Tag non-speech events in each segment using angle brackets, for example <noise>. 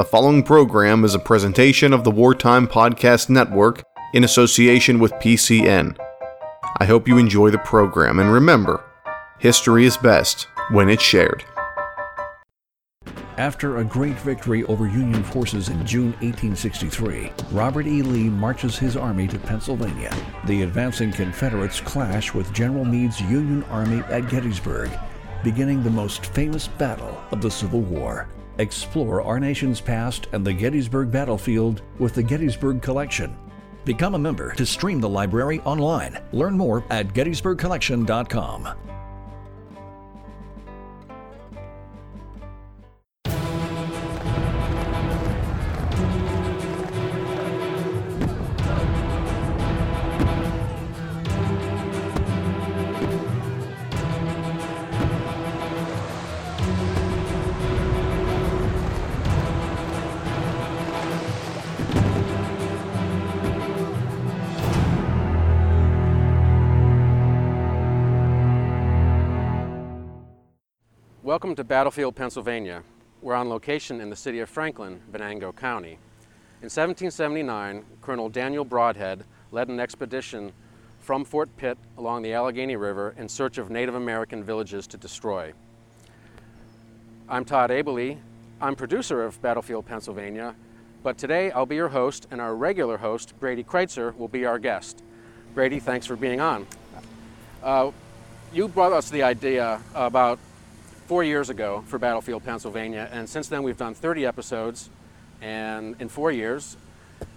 The following program is a presentation of the Wartime Podcast Network in association with PCN. I hope you enjoy the program and remember, history is best when it's shared. After a great victory over Union forces in June 1863, Robert E. Lee marches his army to Pennsylvania. The advancing Confederates clash with General Meade's Union Army at Gettysburg, beginning the most famous battle of the Civil War. Explore our nation's past and the Gettysburg battlefield with the Gettysburg Collection. Become a member to stream the library online. Learn more at gettysburgcollection.com. Welcome to Battlefield, Pennsylvania. We're on location in the city of Franklin, Venango County. In 1779, Colonel Daniel Brodhead led an expedition from Fort Pitt along the Allegheny River in search of Native American villages to destroy. I'm Todd Aberle. I'm producer of Battlefield, Pennsylvania, but today I'll be your host, and our regular host, Brady Crytzer, will be our guest. Brady, thanks for being on. Uh, you brought us the idea about four years ago for Battlefield, Pennsylvania, and since then we've done 30 episodes and in four years.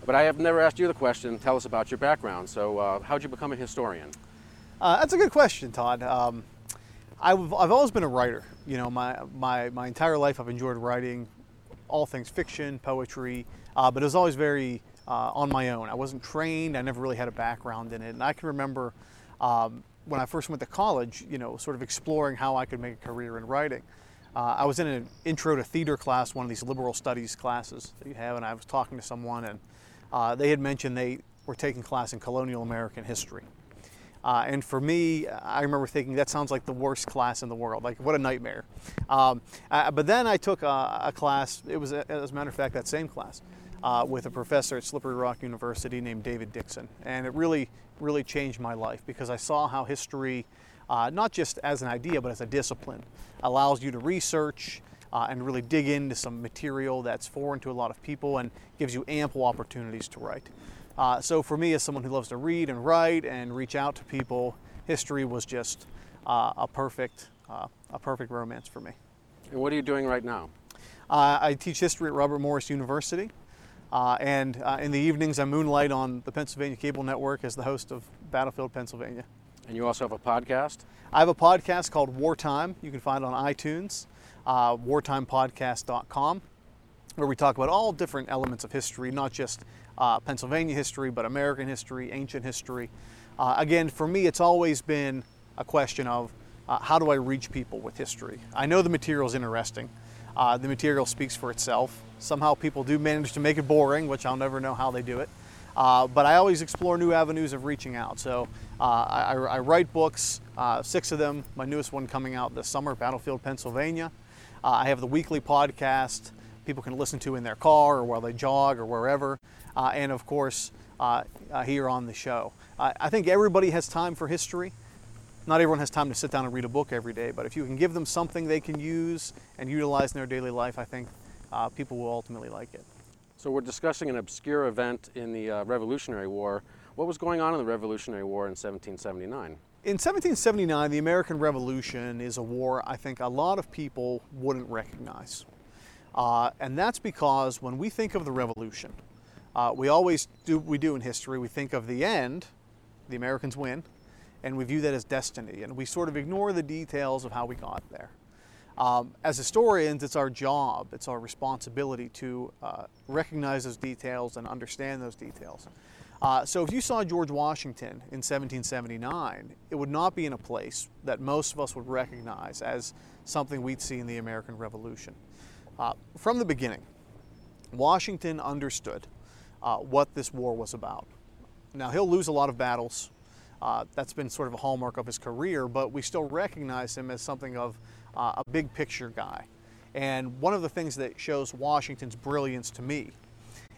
But I have never asked you the question, tell us about your background. So, uh, how'd you become a historian? Uh, that's a good question, Todd. Um, I've, I've always been a writer. You know, my, my, my entire life I've enjoyed writing all things fiction, poetry, uh, but it was always very uh, on my own. I wasn't trained, I never really had a background in it. And I can remember um, when I first went to college, you know, sort of exploring how I could make a career in writing. Uh, I was in an intro to theater class, one of these liberal studies classes that you have, and I was talking to someone, and uh, they had mentioned they were taking class in colonial American history. Uh, and for me, I remember thinking that sounds like the worst class in the world. Like, what a nightmare. Um, uh, but then I took a, a class, it was, a, as a matter of fact, that same class, uh, with a professor at Slippery Rock University named David Dixon. And it really, really changed my life because I saw how history, uh, not just as an idea, but as a discipline, allows you to research uh, and really dig into some material that's foreign to a lot of people and gives you ample opportunities to write. Uh, so for me, as someone who loves to read and write and reach out to people, history was just uh, a perfect, uh, a perfect romance for me. And what are you doing right now? Uh, I teach history at Robert Morris University, uh, and uh, in the evenings I moonlight on the Pennsylvania Cable Network as the host of Battlefield Pennsylvania. And you also have a podcast? I have a podcast called Wartime. You can find it on iTunes, uh, wartimepodcast.com, where we talk about all different elements of history, not just uh, Pennsylvania history, but American history, ancient history. Uh, again, for me, it's always been a question of uh, how do I reach people with history? I know the material is interesting. Uh, the material speaks for itself. Somehow people do manage to make it boring, which I'll never know how they do it. Uh, but I always explore new avenues of reaching out. So uh, I, I, write books, six of them, my newest one coming out this summer, Battlefield, Pennsylvania. I have the weekly podcast people can listen to in their car or while they jog or wherever uh, and of course uh, uh, here on the show. I think everybody has time for history. Not everyone has time to sit down and read a book every day, but if you can give them something they can use and utilize in their daily life, I think uh, people will ultimately like it. So we're discussing an obscure event in the uh, Revolutionary War. What was going on in the Revolutionary War in 1779? In 1779, the American Revolution is a war I think a lot of people wouldn't recognize. Uh, and that's because when we think of the Revolution, uh, we always do, we do in history, we think of the end, the Americans win, and we view that as destiny, and we sort of ignore the details of how we got there. Um, as historians, it's our job, it's our responsibility to uh, recognize those details and understand those details. Uh, so if you saw George Washington in 1779, it would not be in a place that most of us would recognize as something we'd see in the American Revolution. Uh, from the beginning, Washington understood uh, what this war was about. Now, he'll lose a lot of battles. Uh, that's been sort of a hallmark of his career, but we still recognize him as something of uh, a big picture guy. And one of the things that shows Washington's brilliance to me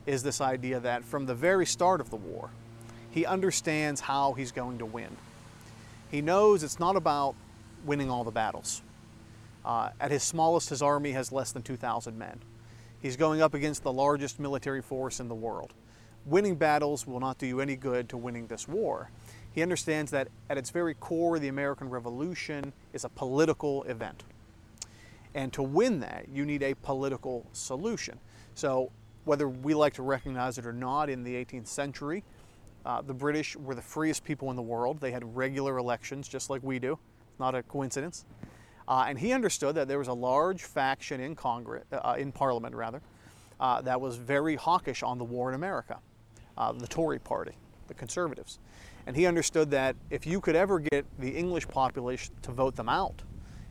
is this idea that from the very start of the war, he understands how he's going to win. He knows it's not about winning all the battles. Uh, at his smallest, his army has less than 2,000 men. He's going up against the largest military force in the world. Winning battles will not do you any good to winning this war. He understands that at its very core, the American Revolution is a political event. And to win that, you need a political solution. So, whether we like to recognize it or not, in the 18th century, uh, the British were the freest people in the world. They had regular elections, just like we do. Not a coincidence. Uh, and he understood that there was a large faction in Congress, uh, in Parliament rather, uh, that was very hawkish on the war in America, uh, the Tory Party, the Conservatives. And he understood that if you could ever get the English population to vote them out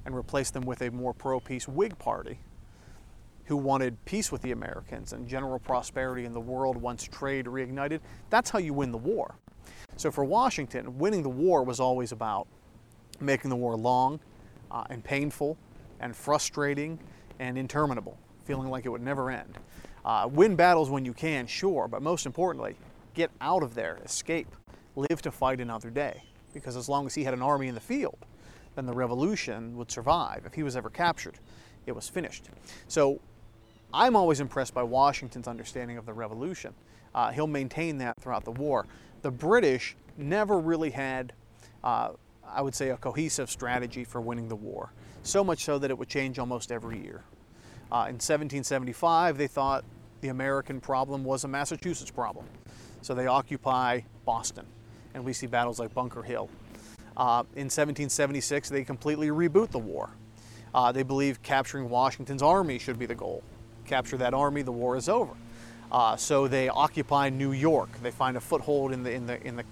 and replace them with a more pro-peace Whig Party, who wanted peace with the Americans and general prosperity in the world once trade reignited, that's how you win the war. So for Washington, winning the war was always about making the war long uh, and painful and frustrating and interminable, feeling like it would never end. Uh, win battles when you can, sure, but most importantly, get out of there, escape, live to fight another day. Because as long as he had an army in the field, then the revolution would survive. If he was ever captured, it was finished. So I'm always impressed by Washington's understanding of the revolution. Uh, he'll maintain that throughout the war. The British never really had, uh, I would say, a cohesive strategy for winning the war. So much so that it would change almost every year. Uh, in 1775, they thought the American problem was a Massachusetts problem. So they occupy Boston, and we see battles like Bunker Hill. Uh, in 1776, they completely reboot the war. Uh, they believe capturing Washington's army should be the goal capture that army, the war is over. Uh, so they occupy New York. They find a foothold in the in the in the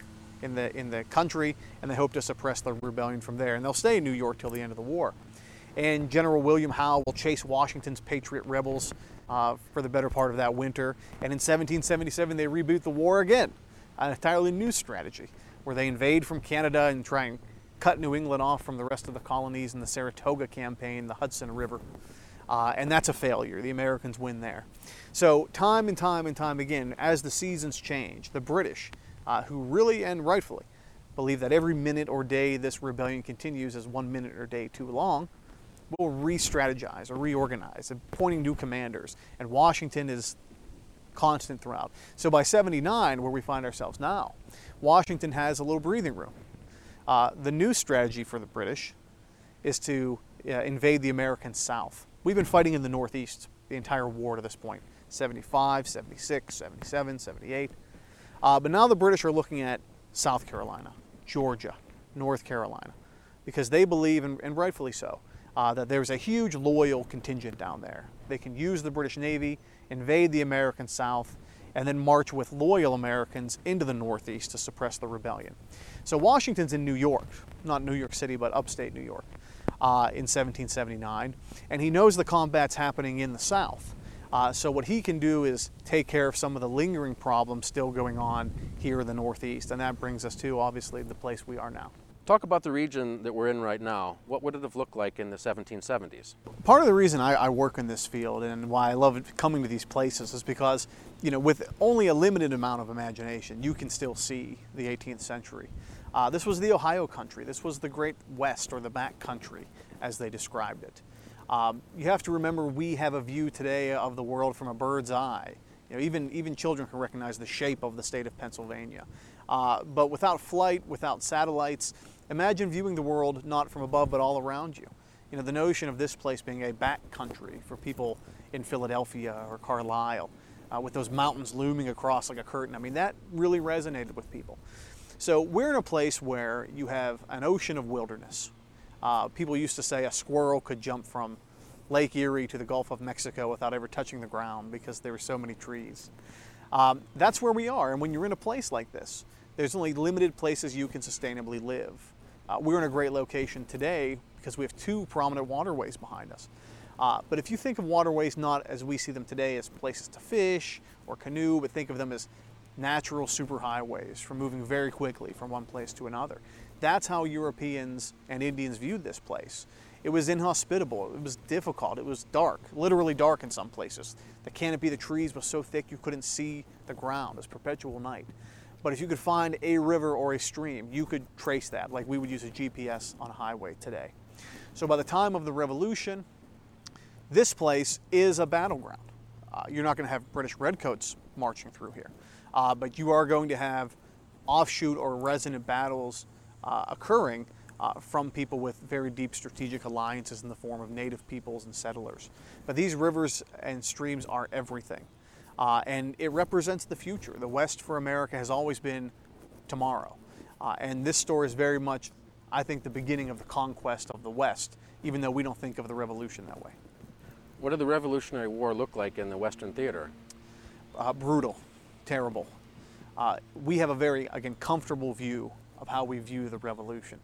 in the in the country, and they hope to suppress the rebellion from there. And they'll stay in New York till the end of the war. And General William Howe will chase Washington's Patriot rebels uh, for the better part of that winter. And in 1777, they reboot the war again, an entirely new strategy, where they invade from Canada and try and cut New England off from the rest of the colonies in the Saratoga campaign, the Hudson River. Uh, and that's a failure. The Americans win there. So, time and time and time again, as the seasons change, the British, uh, who really and rightfully believe that every minute or day this rebellion continues is one minute or day too long, will re strategize or reorganize, appointing new commanders. And Washington is constant throughout. So, by 79, where we find ourselves now, Washington has a little breathing room. Uh, the new strategy for the British is to uh, invade the American South. We've been fighting in the Northeast the entire war to this point 75, 76, 77, 78. Uh, but now the British are looking at South Carolina, Georgia, North Carolina, because they believe, and, and rightfully so, uh, that there's a huge loyal contingent down there. They can use the British Navy, invade the American South, and then march with loyal Americans into the Northeast to suppress the rebellion. So Washington's in New York, not New York City, but upstate New York uh, in 1779, and he knows the combat's happening in the South. Uh, so what he can do is take care of some of the lingering problems still going on here in the Northeast, and that brings us to obviously the place we are now. Talk about the region that we're in right now. What would it have looked like in the 1770s? Part of the reason I, I, work in this field and why I love coming to these places is because, you know, with only a limited amount of imagination, you can still see the 18th century. Uh, this was the Ohio country. This was the Great West or the back country, as they described it. Um, you have to remember we have a view today of the world from a bird's eye. You know, even, even children can recognize the shape of the state of Pennsylvania. Uh, but without flight, without satellites, imagine viewing the world not from above but all around you. You know, the notion of this place being a back country for people in Philadelphia or Carlisle, uh, with those mountains looming across like a curtain, I mean, that really resonated with people. So we're in a place where you have an ocean of wilderness. Uh, people used to say a squirrel could jump from Lake Erie to the Gulf of Mexico without ever touching the ground because there were so many trees. Um, that's where we are. And when you're in a place like this, there's only limited places you can sustainably live. Uh, we're in a great location today because we have two prominent waterways behind us. Uh, but if you think of waterways not as we see them today as places to fish or canoe, but think of them as natural superhighways for moving very quickly from one place to another. That's how Europeans and Indians viewed this place. It was inhospitable. It was difficult. It was dark, literally dark in some places. The canopy of the trees was so thick you couldn't see the ground. It was perpetual night. But if you could find a river or a stream, you could trace that, like we would use a GPS on a highway today. So by the time of the Revolution, this place is a battleground. Uh, you're not going to have British redcoats marching through here, uh, but you are going to have offshoot or resonant battles uh, occurring uh, from people with very deep strategic alliances in the form of native peoples and settlers. But these rivers and streams are everything. Uh, and it represents the future. The West for America has always been tomorrow. Uh, and this story is very much, I think, the beginning of the conquest of the West, even though we don't think of the revolution that way. What did the Revolutionary War look like in the Western theater? Uh, brutal, terrible. Uh, we have a very, again, comfortable view of how we view the revolution.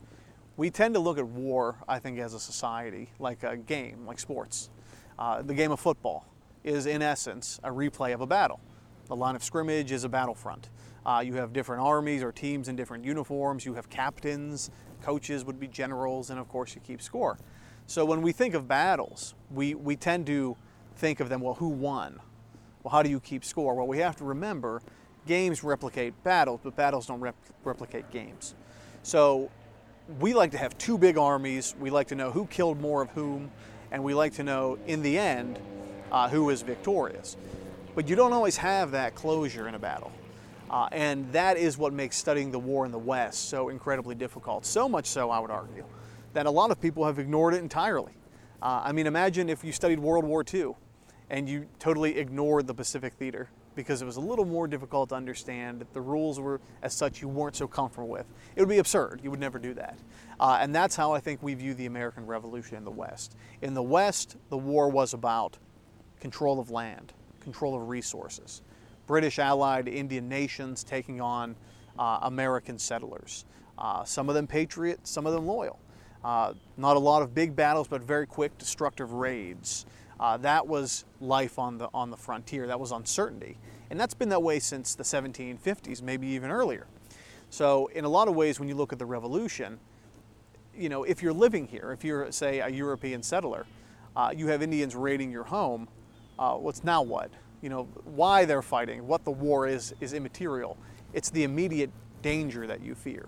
We tend to look at war, I think, as a society, like a game, like sports. Uh, the game of football is, in essence, a replay of a battle. The line of scrimmage is a battlefront. Uh, you have different armies or teams in different uniforms. You have captains, coaches would be generals, and of course, you keep score. So when we think of battles, we, we tend to think of them, well, who won? Well, how do you keep score? Well, we have to remember games replicate battles, but battles don't rep- replicate games. So we like to have two big armies. We like to know who killed more of whom, and we like to know in the end uh, who is victorious. But you don't always have that closure in a battle. Uh, and that is what makes studying the war in the West so incredibly difficult. So much so, I would argue, that a lot of people have ignored it entirely. Uh, I mean, imagine if you studied World War II and you totally ignored the Pacific Theater because it was a little more difficult to understand. The rules were as such you weren't so comfortable with. It would be absurd. You would never do that. Uh, and that's how I think we view the American Revolution in the West. In the West, the war was about control of land, control of resources. British allied Indian nations taking on uh, American settlers. Uh, some of them patriot, some of them loyal. Uh, not a lot of big battles, but very quick, destructive raids. Uh, that was life on the on the frontier. That was uncertainty, and that's been that way since the 1750s, maybe even earlier. So, in a lot of ways, when you look at the revolution, you know, if you're living here, if you're say a European settler, uh, you have Indians raiding your home. Uh, what's now what? You know, why they're fighting, what the war is, is immaterial. It's the immediate danger that you fear,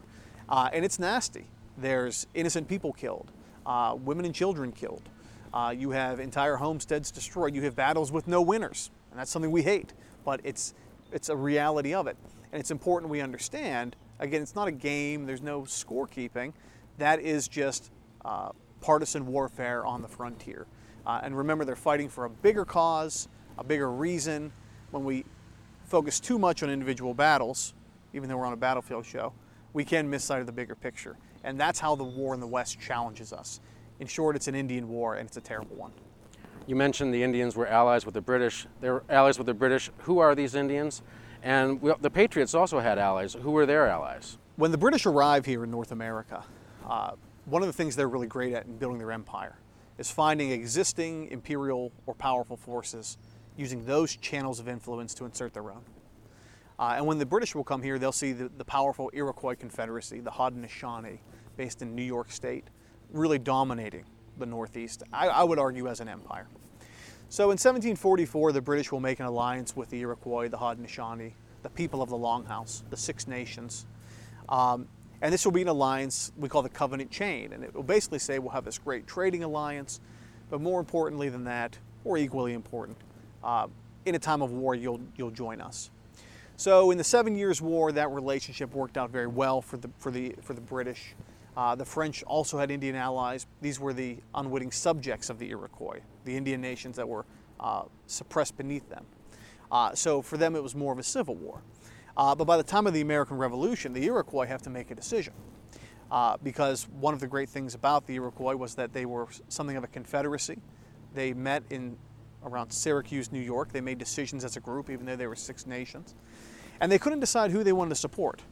uh, and it's nasty. There's innocent people killed, uh, women and children killed. Uh, you have entire homesteads destroyed. You have battles with no winners, and that's something we hate, but it's it's a reality of it, and it's important we understand. Again, it's not a game. There's no scorekeeping. That is just uh, partisan warfare on the frontier. Uh, and remember, they're fighting for a bigger cause, a bigger reason. When we focus too much on individual battles, even though we're on a battlefield show, we can miss sight of the bigger picture. And that's how the war in the West challenges us. In short, it's an Indian war, and it's a terrible one. You mentioned the Indians were allies with the British. They were allies with the British. Who are these Indians? And we, the Patriots also had allies. Who were their allies? When the British arrive here in North America, uh, one of the things they're really great at in building their empire is finding existing imperial or powerful forces, using those channels of influence to insert their own. Uh, and when the British will come here, they'll see the, the powerful Iroquois Confederacy, the Haudenosaunee, based in New York State, really dominating the Northeast, I, I, would argue, as an empire. So in 1744, the British will make an alliance with the Iroquois, the Haudenosaunee, the people of the Longhouse, the Six Nations. Um, and this will be an alliance we call the Covenant Chain. And it will basically say we'll have this great trading alliance, but more importantly than that, or equally important, uh, in a time of war, you'll, you'll join us. So in the Seven Years' War, that relationship worked out very well for the, for the, for the British. Uh, the French also had Indian allies. These were the unwitting subjects of the Iroquois, the Indian nations that were uh, suppressed beneath them. Uh, so for them, it was more of a civil war. Uh, but by the time of the American Revolution, the Iroquois have to make a decision. Uh, because one of the great things about the Iroquois was that they were something of a confederacy. They met in around Syracuse, New York. They made decisions as a group, even though they were six nations. And they couldn't decide who they wanted to support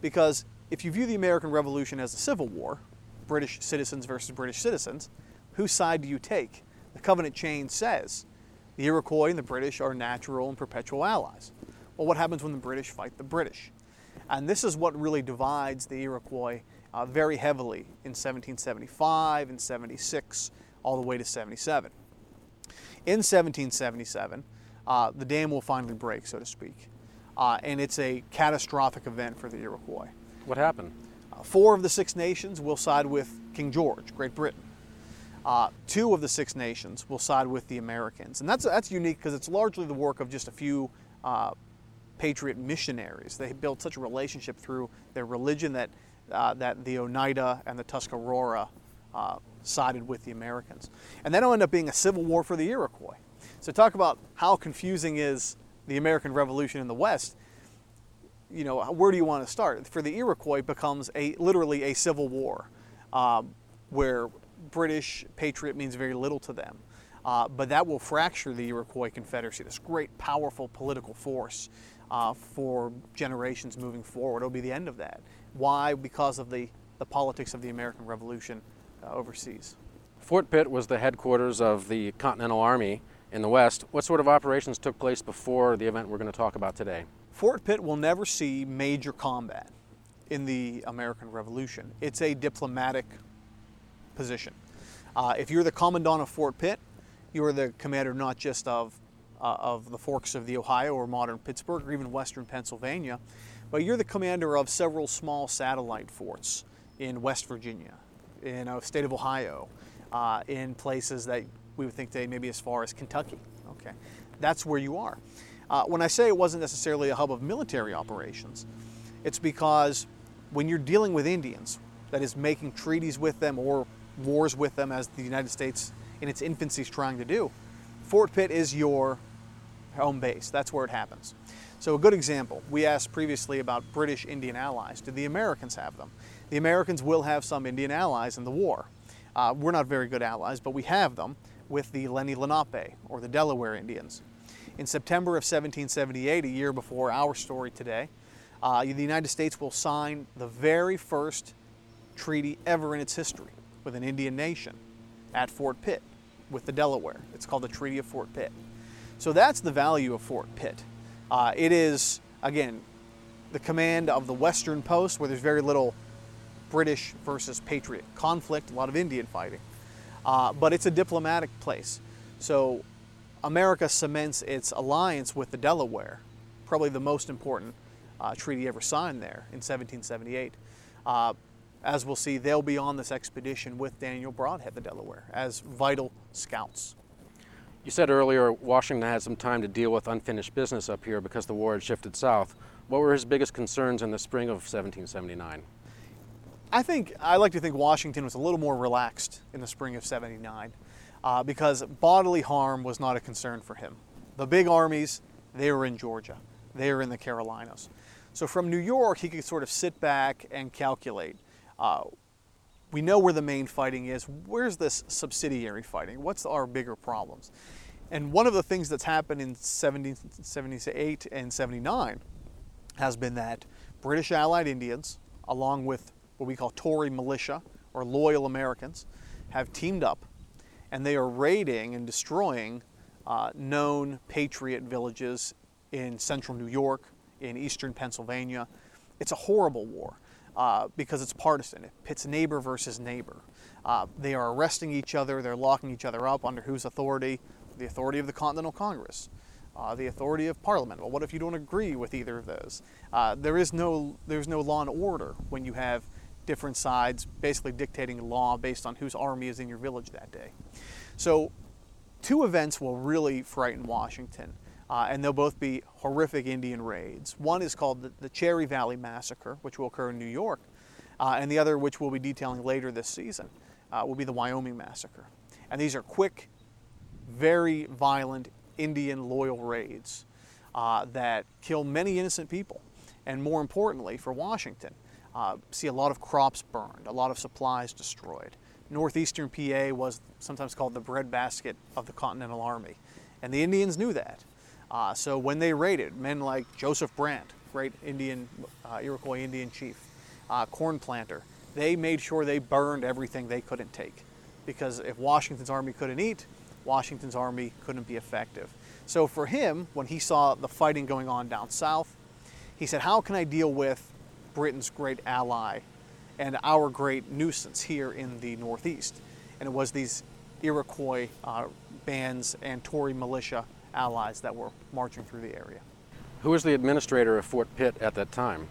because if you view the American Revolution as a civil war, British citizens versus British citizens, whose side do you take? The covenant chain says the Iroquois and the British are natural and perpetual allies. Well, what happens when the British fight the British? And this is what really divides the Iroquois uh, very heavily in 1775 and 76, all the way to 77. In 1777, uh, the dam will finally break, so to speak, uh, and it's a catastrophic event for the Iroquois. What happened? Uh, four of the Six Nations will side with King George, Great Britain. Uh, two of the Six Nations will side with the Americans, and that's that's unique because it's largely the work of just a few uh, patriot missionaries. They built such a relationship through their religion that uh, that the Oneida and the Tuscarora uh, sided with the Americans, and that'll end up being a civil war for the Iroquois. So talk about how confusing is the American Revolution in the West. You know, where do you want to start? For the Iroquois, becomes a literally a civil war, um, where British patriot means very little to them. Uh, but that will fracture the Iroquois Confederacy, this great, powerful political force uh, for generations moving forward. It'll be the end of that. Why? Because of the, the politics of the American Revolution uh, overseas. Fort Pitt was the headquarters of the Continental Army in the West. What sort of operations took place before the event we're going to talk about today? Fort Pitt will never see major combat in the American Revolution. It's a diplomatic position. Uh, if you're the commandant of Fort Pitt, you're the commander not just of, uh, of the forks of the Ohio or modern Pittsburgh or even western Pennsylvania, but you're the commander of several small satellite forts in West Virginia, in the state of Ohio, uh, in places that we would think they may be as far as Kentucky. Okay, that's where you are. Uh, when I say it wasn't necessarily a hub of military operations, it's because when you're dealing with Indians, that is making treaties with them or wars with them as the United States in its infancy is trying to do, Fort Pitt is your home base. That's where it happens. So, a good example we asked previously about British Indian allies. Did the Americans have them? The Americans will have some Indian allies in the war. Uh, we're not very good allies, but we have them with the Lenni Lenape, or the Delaware Indians. In September of 1778, a year before our story today, uh, the United States will sign the very first treaty ever in its history with an Indian nation at Fort Pitt with the Delaware. It's called the Treaty of Fort Pitt. So that's the value of Fort Pitt. Uh, it is, again, the command of the Western Post where there's very little British versus Patriot conflict, a lot of Indian fighting. Uh, but it's a diplomatic place. So America cements its alliance with the Delaware, probably the most important uh, treaty ever signed there in 1778. Uh, as we'll see, they'll be on this expedition with Daniel Brodhead, the Delaware, as vital scouts. You said earlier Washington had some time to deal with unfinished business up here because the war had shifted south. What were his biggest concerns in the spring of 1779? I think I like to think Washington was a little more relaxed in the spring of 79 uh, because bodily harm was not a concern for him. The big armies, they were in Georgia, they were in the Carolinas. So from New York, he could sort of sit back and calculate uh, we know where the main fighting is. Where's this subsidiary fighting? What's our bigger problems? And one of the things that's happened in 1778 and 79 has been that British Allied Indians, along with what we call Tory militia or loyal Americans, have teamed up and they are raiding and destroying uh, known patriot villages in central New York, in eastern Pennsylvania. It's a horrible war uh, because it's partisan. It pits neighbor versus neighbor. Uh, they are arresting each other, they're locking each other up under whose authority? The authority of the Continental Congress. Uh, the authority of Parliament. Well, what if you don't agree with either of those? Uh, there is no there's no law and order when you have different sides basically dictating law based on whose army is in your village that day. So, two events will really frighten Washington uh, and they'll both be horrific Indian raids. One is called the, the Cherry Valley Massacre, which will occur in New York, uh, and the other, which we'll be detailing later this season, uh, will be the Wyoming Massacre. And these are quick, very violent Indian loyal raids uh, that kill many innocent people. And more importantly, for Washington, uh, see a lot of crops burned, a lot of supplies destroyed. Northeastern PA was sometimes called the breadbasket of the Continental Army. And the Indians knew that. Uh, so when they raided, men like Joseph Brant, great Indian, uh, Iroquois Indian chief, uh, Cornplanter, they made sure they burned everything they couldn't take. Because if Washington's army couldn't eat, Washington's army couldn't be effective. So for him, when he saw the fighting going on down south, he said, How can I deal with Britain's great ally and our great nuisance here in the Northeast. And it was these Iroquois uh, bands and Tory militia allies that were marching through the area. Who was the administrator of Fort Pitt at that time?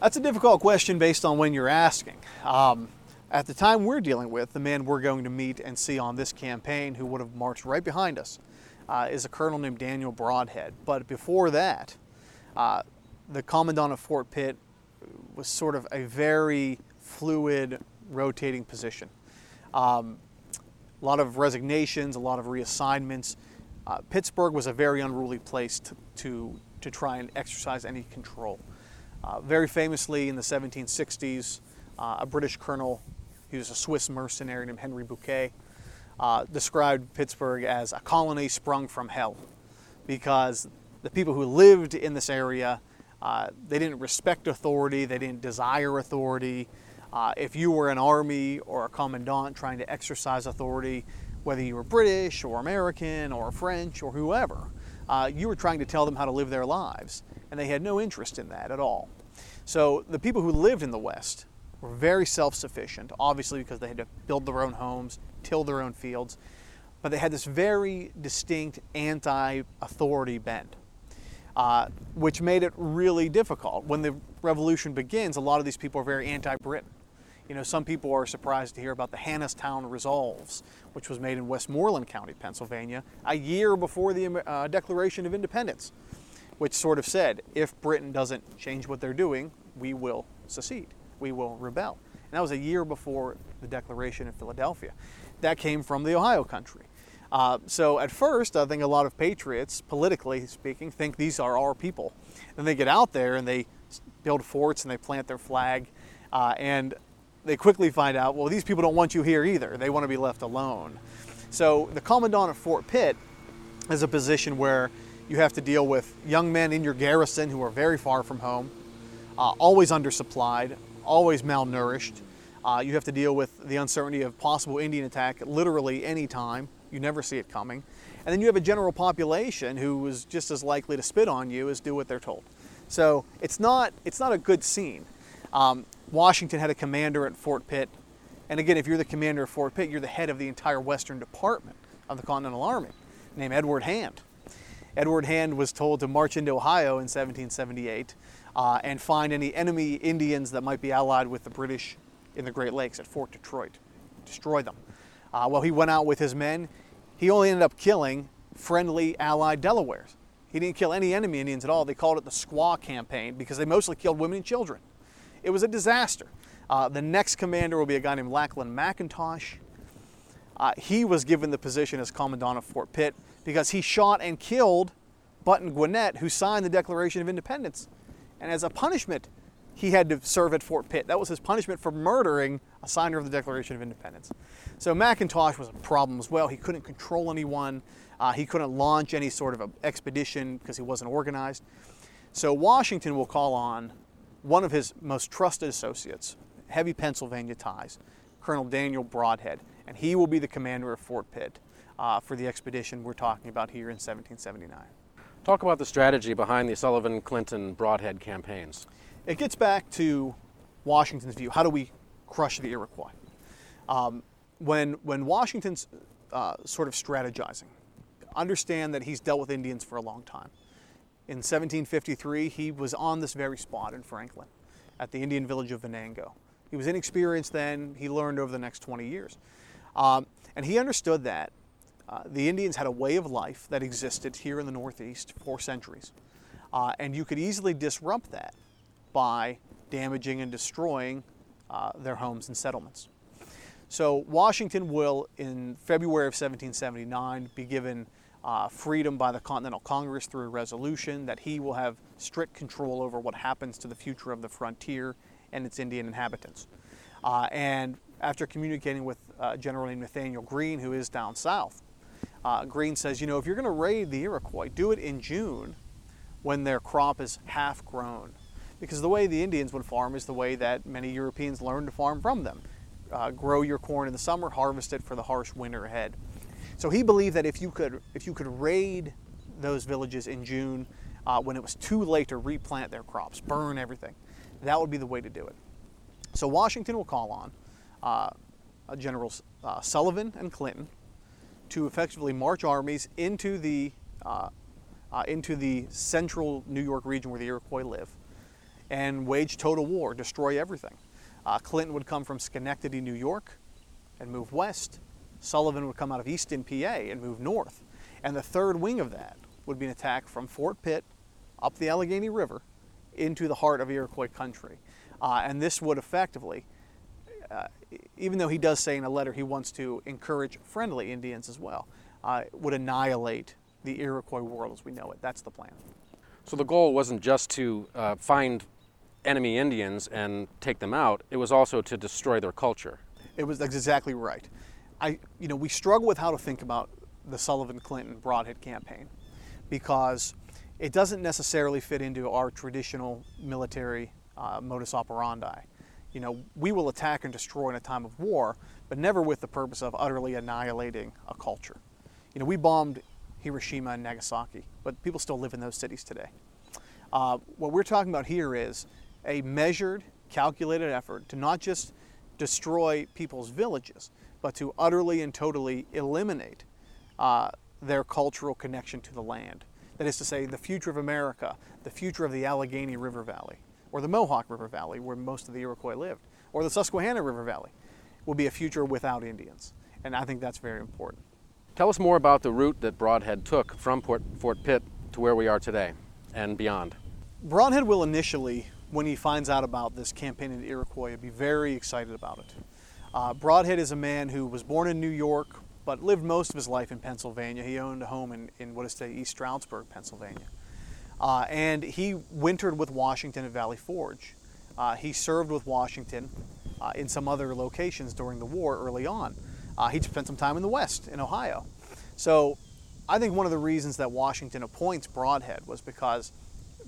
That's a difficult question based on when you're asking. Um, at the time we're dealing with, the man we're going to meet and see on this campaign, who would have marched right behind us, uh, is a colonel named Daniel Brodhead. But before that, uh, the commandant of Fort Pitt was sort of a very fluid, rotating position. Um, a lot of resignations, a lot of reassignments. Uh, Pittsburgh was a very unruly place to, to, to try and exercise any control. Uh, very famously in the 1760s, uh, a British colonel, he was a Swiss mercenary named Henry Bouquet, uh, described Pittsburgh as a colony sprung from hell because the people who lived in this area, uh, they didn't respect authority, they didn't desire authority. Uh, if you were an army or a commandant trying to exercise authority, whether you were British or American or French or whoever, uh, you were trying to tell them how to live their lives, and they had no interest in that at all. So the people who lived in the West were very self sufficient, obviously because they had to build their own homes, till their own fields, but they had this very distinct anti authority bent. Uh, which made it really difficult. When the revolution begins, a lot of these people are very anti Britain. You know, some people are surprised to hear about the Hannastown Resolves, which was made in Westmoreland County, Pennsylvania, a year before the uh, Declaration of Independence, which sort of said, if Britain doesn't change what they're doing, we will secede, we will rebel. And that was a year before the Declaration of Philadelphia. That came from the Ohio country. Uh, so at first, I think a lot of patriots, politically speaking, think these are our people. Then they get out there and they build forts and they plant their flag, uh, and they quickly find out, well, these people don't want you here either. They want to be left alone. So the commandant of Fort Pitt is a position where you have to deal with young men in your garrison who are very far from home, uh, always undersupplied, always malnourished. Uh, you have to deal with the uncertainty of possible Indian attack literally any time. You never see it coming. And then you have a general population who is just as likely to spit on you as do what they're told. So it's not, it's not a good scene. Um, Washington had a commander at Fort Pitt. And again, if you're the commander of Fort Pitt, you're the head of the entire Western Department of the Continental Army, named Edward Hand. Edward Hand was told to march into Ohio in 1778 uh, and find any enemy Indians that might be allied with the British in the Great Lakes at Fort Detroit, destroy them. Uh, well, he went out with his men. He only ended up killing friendly allied Delawares. He didn't kill any enemy Indians at all. They called it the Squaw Campaign because they mostly killed women and children. It was a disaster. Uh, the next commander will be a guy named Lachlan McIntosh. Uh, he was given the position as commandant of Fort Pitt because he shot and killed Button Gwinnett, who signed the Declaration of Independence. And as a punishment, he had to serve at Fort Pitt. That was his punishment for murdering a signer of the Declaration of Independence. So McIntosh was a problem as well. He couldn't control anyone. Uh, he couldn't launch any sort of expedition because he wasn't organized. So Washington will call on one of his most trusted associates, heavy Pennsylvania ties, Colonel Daniel Brodhead, and he will be the commander of Fort Pitt uh, for the expedition we're talking about here in 1779. Talk about the strategy behind the Sullivan Clinton Brodhead campaigns. It gets back to Washington's view. How do we crush the Iroquois? Um, when, when Washington's uh, sort of strategizing, understand that he's dealt with Indians for a long time. In 1753, he was on this very spot in Franklin at the Indian village of Venango. He was inexperienced then, he learned over the next 20 years. Um, and he understood that uh, the Indians had a way of life that existed here in the Northeast for centuries. Uh, and you could easily disrupt that by damaging and destroying uh, their homes and settlements. So Washington will, in February of 1779, be given uh, freedom by the Continental Congress through a resolution that he will have strict control over what happens to the future of the frontier and its Indian inhabitants. Uh, and after communicating with uh, General Nathaniel Greene, who is down south, uh, Greene says, you know, if you're going to raid the Iroquois, do it in June when their crop is half grown. Because the way the Indians would farm is the way that many Europeans learned to farm from them. Uh, grow your corn in the summer, harvest it for the harsh winter ahead. So he believed that if you could, if you could raid those villages in June uh, when it was too late to replant their crops, burn everything, that would be the way to do it. So Washington will call on uh, Generals uh, Sullivan and Clinton to effectively march armies into the uh, uh, into the central New York region where the Iroquois live and wage total war, destroy everything. Uh, Clinton would come from Schenectady, New York, and move west. Sullivan would come out of Easton, PA, and move north. And the third wing of that would be an attack from Fort Pitt up the Allegheny River into the heart of Iroquois country. Uh, and this would effectively, uh, even though he does say in a letter he wants to encourage friendly Indians as well, uh, would annihilate the Iroquois world as we know it. That's the plan. So the goal wasn't just to uh, find enemy Indians and take them out, it was also to destroy their culture. It was that's exactly right. I, you know, we struggle with how to think about the Sullivan Clinton Brodhead campaign because it doesn't necessarily fit into our traditional military uh, modus operandi. You know, we will attack and destroy in a time of war, but never with the purpose of utterly annihilating a culture. You know, we bombed Hiroshima and Nagasaki, but people still live in those cities today. Uh, what we're talking about here is a measured, calculated effort to not just destroy people's villages, but to utterly and totally eliminate uh, their cultural connection to the land. That is to say, the future of America, the future of the Allegheny River Valley, or the Mohawk River Valley, where most of the Iroquois lived, or the Susquehanna River Valley, will be a future without Indians. And I think that's very important. Tell us more about the route that Brodhead took from Port, Fort Pitt to where we are today and beyond. Brodhead will initially, when he finds out about this campaign in Iroquois, be very excited about it. Uh, Brodhead is a man who was born in New York, but lived most of his life in Pennsylvania. He owned a home in, in what is today East Stroudsburg, Pennsylvania. Uh, and he wintered with Washington at Valley Forge. Uh, he served with Washington uh, in some other locations during the war early on. Uh, he spent some time in the West, in Ohio. So I think one of the reasons that Washington appoints Brodhead was because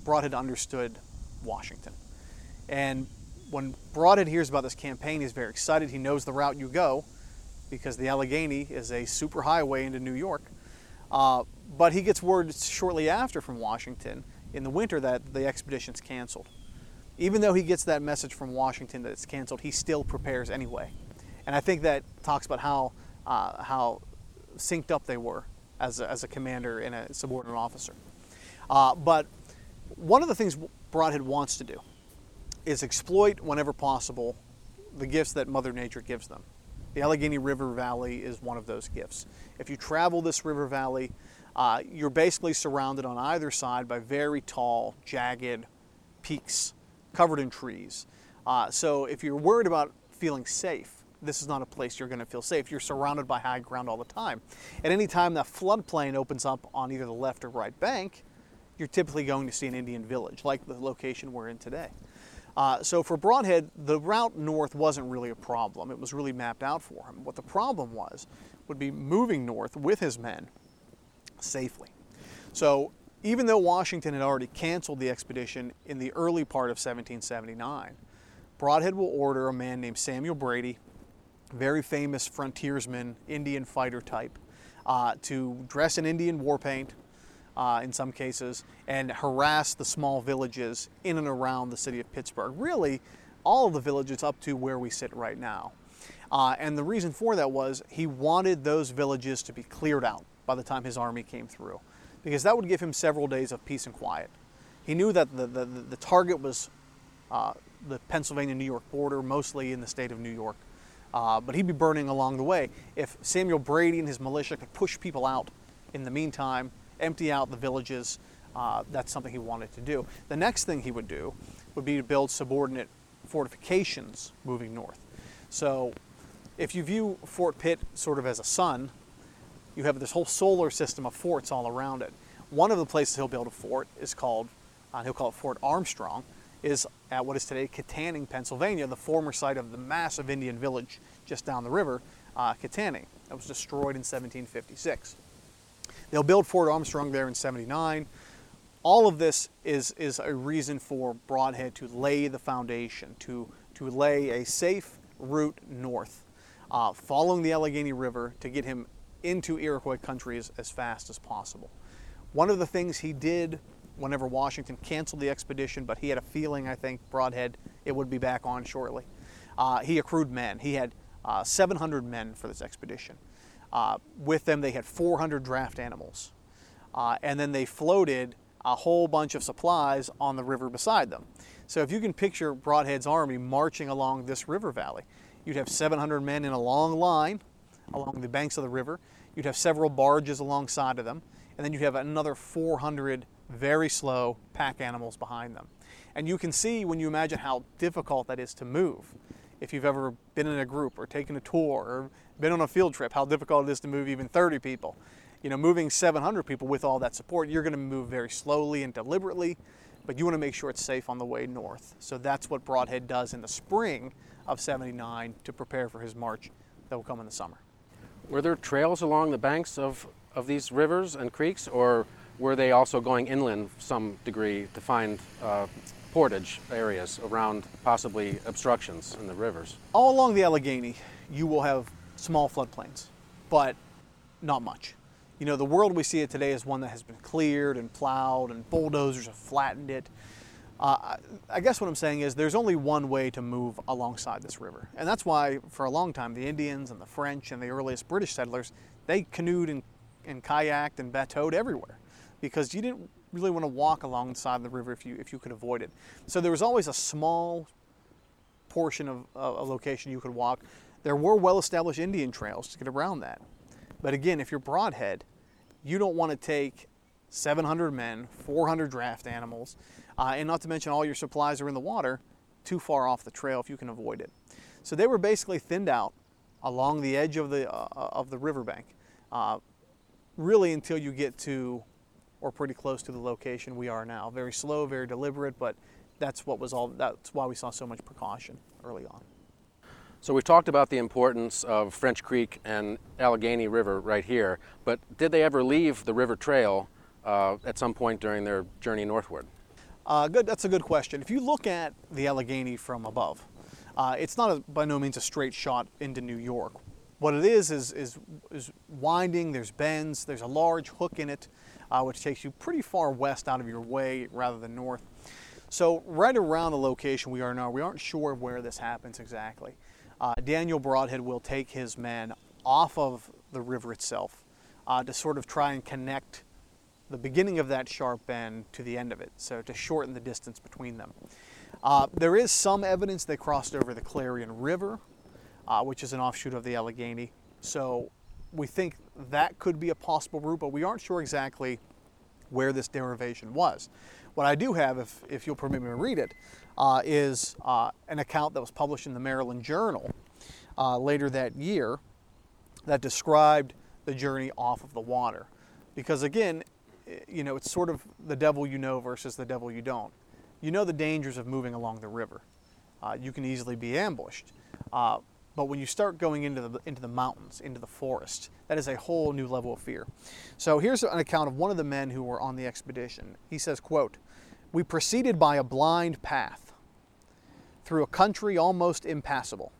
Brodhead understood Washington. And when Brodhead hears about this campaign, he's very excited. He knows the route you go because the Allegheny is a super highway into New York. Uh, but he gets word shortly after from Washington in the winter that the expedition's canceled. Even though he gets that message from Washington that it's canceled, he still prepares anyway. And I think that talks about how, uh, how synced up they were as a, as a commander and a subordinate officer. Uh, but one of the things Brodhead wants to do is exploit whenever possible the gifts that Mother Nature gives them. The Allegheny River Valley is one of those gifts. If you travel this river valley, uh, you're basically surrounded on either side by very tall, jagged peaks covered in trees. Uh, so if you're worried about feeling safe, this is not a place you're going to feel safe. You're surrounded by high ground all the time. At any time that floodplain opens up on either the left or right bank, you're typically going to see an Indian village, like the location we're in today. Uh, so for Brodhead, the route north wasn't really a problem. It was really mapped out for him. What the problem was would be moving north with his men safely. So even though Washington had already canceled the expedition in the early part of 1779, Brodhead will order a man named Samuel Brady, very famous frontiersman, Indian fighter type, uh, to dress in Indian war paint, uh, in some cases, and harass the small villages in and around the city of Pittsburgh. Really, all of the villages up to where we sit right now. Uh, and the reason for that was he wanted those villages to be cleared out by the time his army came through, because that would give him several days of peace and quiet. He knew that the, the, the target was uh, the Pennsylvania New York border, mostly in the state of New York. Uh, but he'd be burning along the way. If Samuel Brady and his militia could push people out in the meantime, empty out the villages. Uh, that's something he wanted to do. The next thing he would do would be to build subordinate fortifications moving north. So if you view Fort Pitt sort of as a sun, you have this whole solar system of forts all around it. One of the places he'll build a fort is called, uh, he'll call it Fort Armstrong, is at what is today Kittanning, Pennsylvania, the former site of the massive Indian village just down the river, uh, Kittanning, that was destroyed in 1756. They'll build Fort Armstrong there in 79. All of this is, is a reason for Brodhead to lay the foundation, to, to lay a safe route north, uh, following the Allegheny River to get him into Iroquois country as, as fast as possible. One of the things he did whenever Washington canceled the expedition, but he had a feeling, I think, Brodhead, it would be back on shortly. uh, he accrued men. He had uh, 700 men for this expedition. Uh, with them, they had 400 draft animals. Uh, and then they floated a whole bunch of supplies on the river beside them. So if you can picture Brodhead's army marching along this river valley, you'd have 700 men in a long line along the banks of the river. You'd have several barges alongside of them, and then you'd have another 400 very slow pack animals behind them. And you can see when you imagine how difficult that is to move. If you've ever been in a group or taken a tour or been on a field trip, how difficult it is to move even 30 people. You know, moving 700 people with all that support, you're going to move very slowly and deliberately, but you want to make sure it's safe on the way north. So that's what Brodhead does in the spring of 79 to prepare for his march that will come in the summer. Were there trails along the banks of, of these rivers and creeks, or were they also going inland some degree to find uh, portage areas around possibly obstructions in the rivers? All along the Allegheny, you will have small floodplains, but not much. You know, the world we see it today is one that has been cleared and plowed, and bulldozers have flattened it. Uh, I guess what I'm saying is there's only one way to move alongside this river. And that's why, for a long time, the Indians and the French and the earliest British settlers, they canoed and, and kayaked and bateaued everywhere because you didn't really want to walk alongside the river if you, if you could avoid it. So there was always a small portion of a location you could walk. There were well established Indian trails to get around that. But again, if you're Brodhead, you don't want to take 700 men, 400 draft animals, uh, and not to mention all your supplies are in the water too far off the trail if you can avoid it. So they were basically thinned out along the edge of the, uh, of the riverbank, uh, really until you get to or pretty close to the location we are now. Very slow, very deliberate, but that's what was all. That's why we saw so much precaution early on. So we've talked about the importance of French Creek and Allegheny River right here, but did they ever leave the river trail uh, at some point during their journey northward? Uh, good. That's a good question. If you look at the Allegheny from above, uh, it's not a, by no means a straight shot into New York. What it is is, is is winding. There's bends. There's a large hook in it, uh, which takes you pretty far west out of your way rather than north. So right around the location we are now, we aren't sure where this happens exactly. Uh, Daniel Brodhead will take his men off of the river itself uh, to sort of try and connect the beginning of that sharp bend to the end of it, so to shorten the distance between them. Uh, there is some evidence they crossed over the Clarion River, uh, which is an offshoot of the Allegheny. So we think that could be a possible route, but we aren't sure exactly where this derivation was. What I do have, if, if you'll permit me to read it, uh, is uh, an account that was published in the Maryland Journal uh, later that year that described the journey off of the water. Because again, you know, it's sort of the devil you know versus the devil you don't. You know the dangers of moving along the river. Uh, you can easily be ambushed. But when you start going into the, into the mountains, into the forest, that is a whole new level of fear. So here's an account of one of the men who were on the expedition. He says, quote, We proceeded by a blind path through a country almost impassable.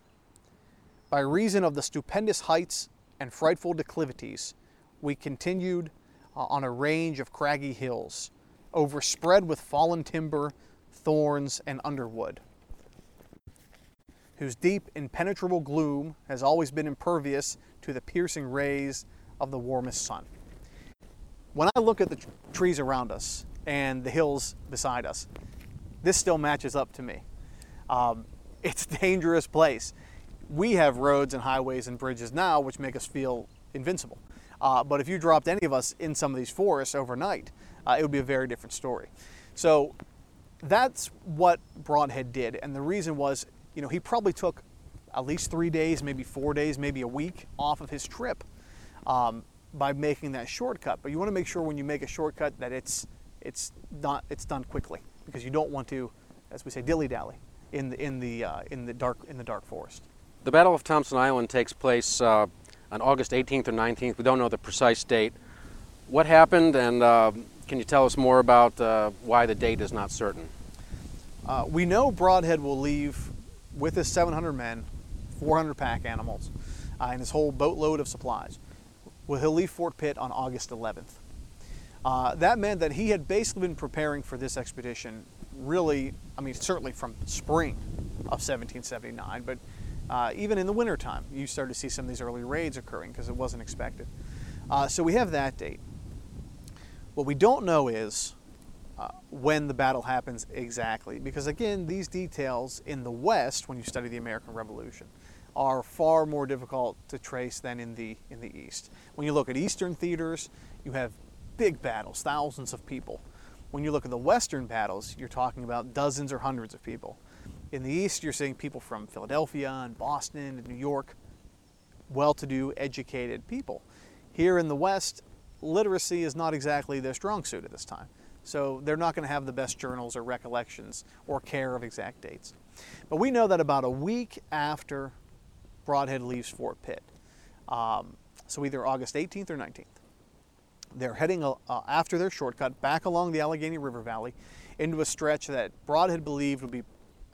By reason of the stupendous heights and frightful declivities, we continued uh, on a range of craggy hills, overspread with fallen timber, thorns, and underwood, whose deep, impenetrable gloom has always been impervious to the piercing rays of the warmest sun. When I look at the t- trees around us and the hills beside us, this still matches up to me. Um, <laughs> it's a dangerous place. We have roads and highways and bridges now which make us feel invincible. Uh, but if you dropped any of us in some of these forests overnight, uh, it would be a very different story. So that's what Brodhead did. And the reason was, you know, he probably took at least three days, maybe four days, maybe a week off of his trip um, by making that shortcut. But you want to make sure when you make a shortcut that it's it's not it's done quickly because you don't want to, as we say, dilly dally in the in the uh, in the dark in the dark forest. The Battle of Thompson Island takes place uh, on August 18th or 19th. We don't know the precise date. What happened, and uh, can you tell us more about uh, why the date is not certain? Uh, we know Brodhead will leave with his 700 men, 400 pack animals, uh, and his whole boatload of supplies. Well, he'll leave Fort Pitt on August 11th. Uh, that meant that he had basically been preparing for this expedition really, I mean, certainly from spring of 1779. But uh, even in the wintertime, you start to see some of these early raids occurring because it wasn't expected. Uh, so we have that date. What we don't know is uh, when the battle happens exactly, because again, these details in the West, when you study the American Revolution, are far more difficult to trace than in the in the East. When you look at Eastern theaters, you have big battles, thousands of people. When you look at the Western battles, you're talking about dozens or hundreds of people. In the East, you're seeing people from Philadelphia and Boston and New York, well to do, educated people. Here in the West, literacy is not exactly their strong suit at this time. So they're not going to have the best journals or recollections or care of exact dates. But we know that about a week after Brodhead leaves Fort Pitt, um, so either August 18th or 19th, they're heading uh, after their shortcut back along the Allegheny River Valley into a stretch that Brodhead believed would be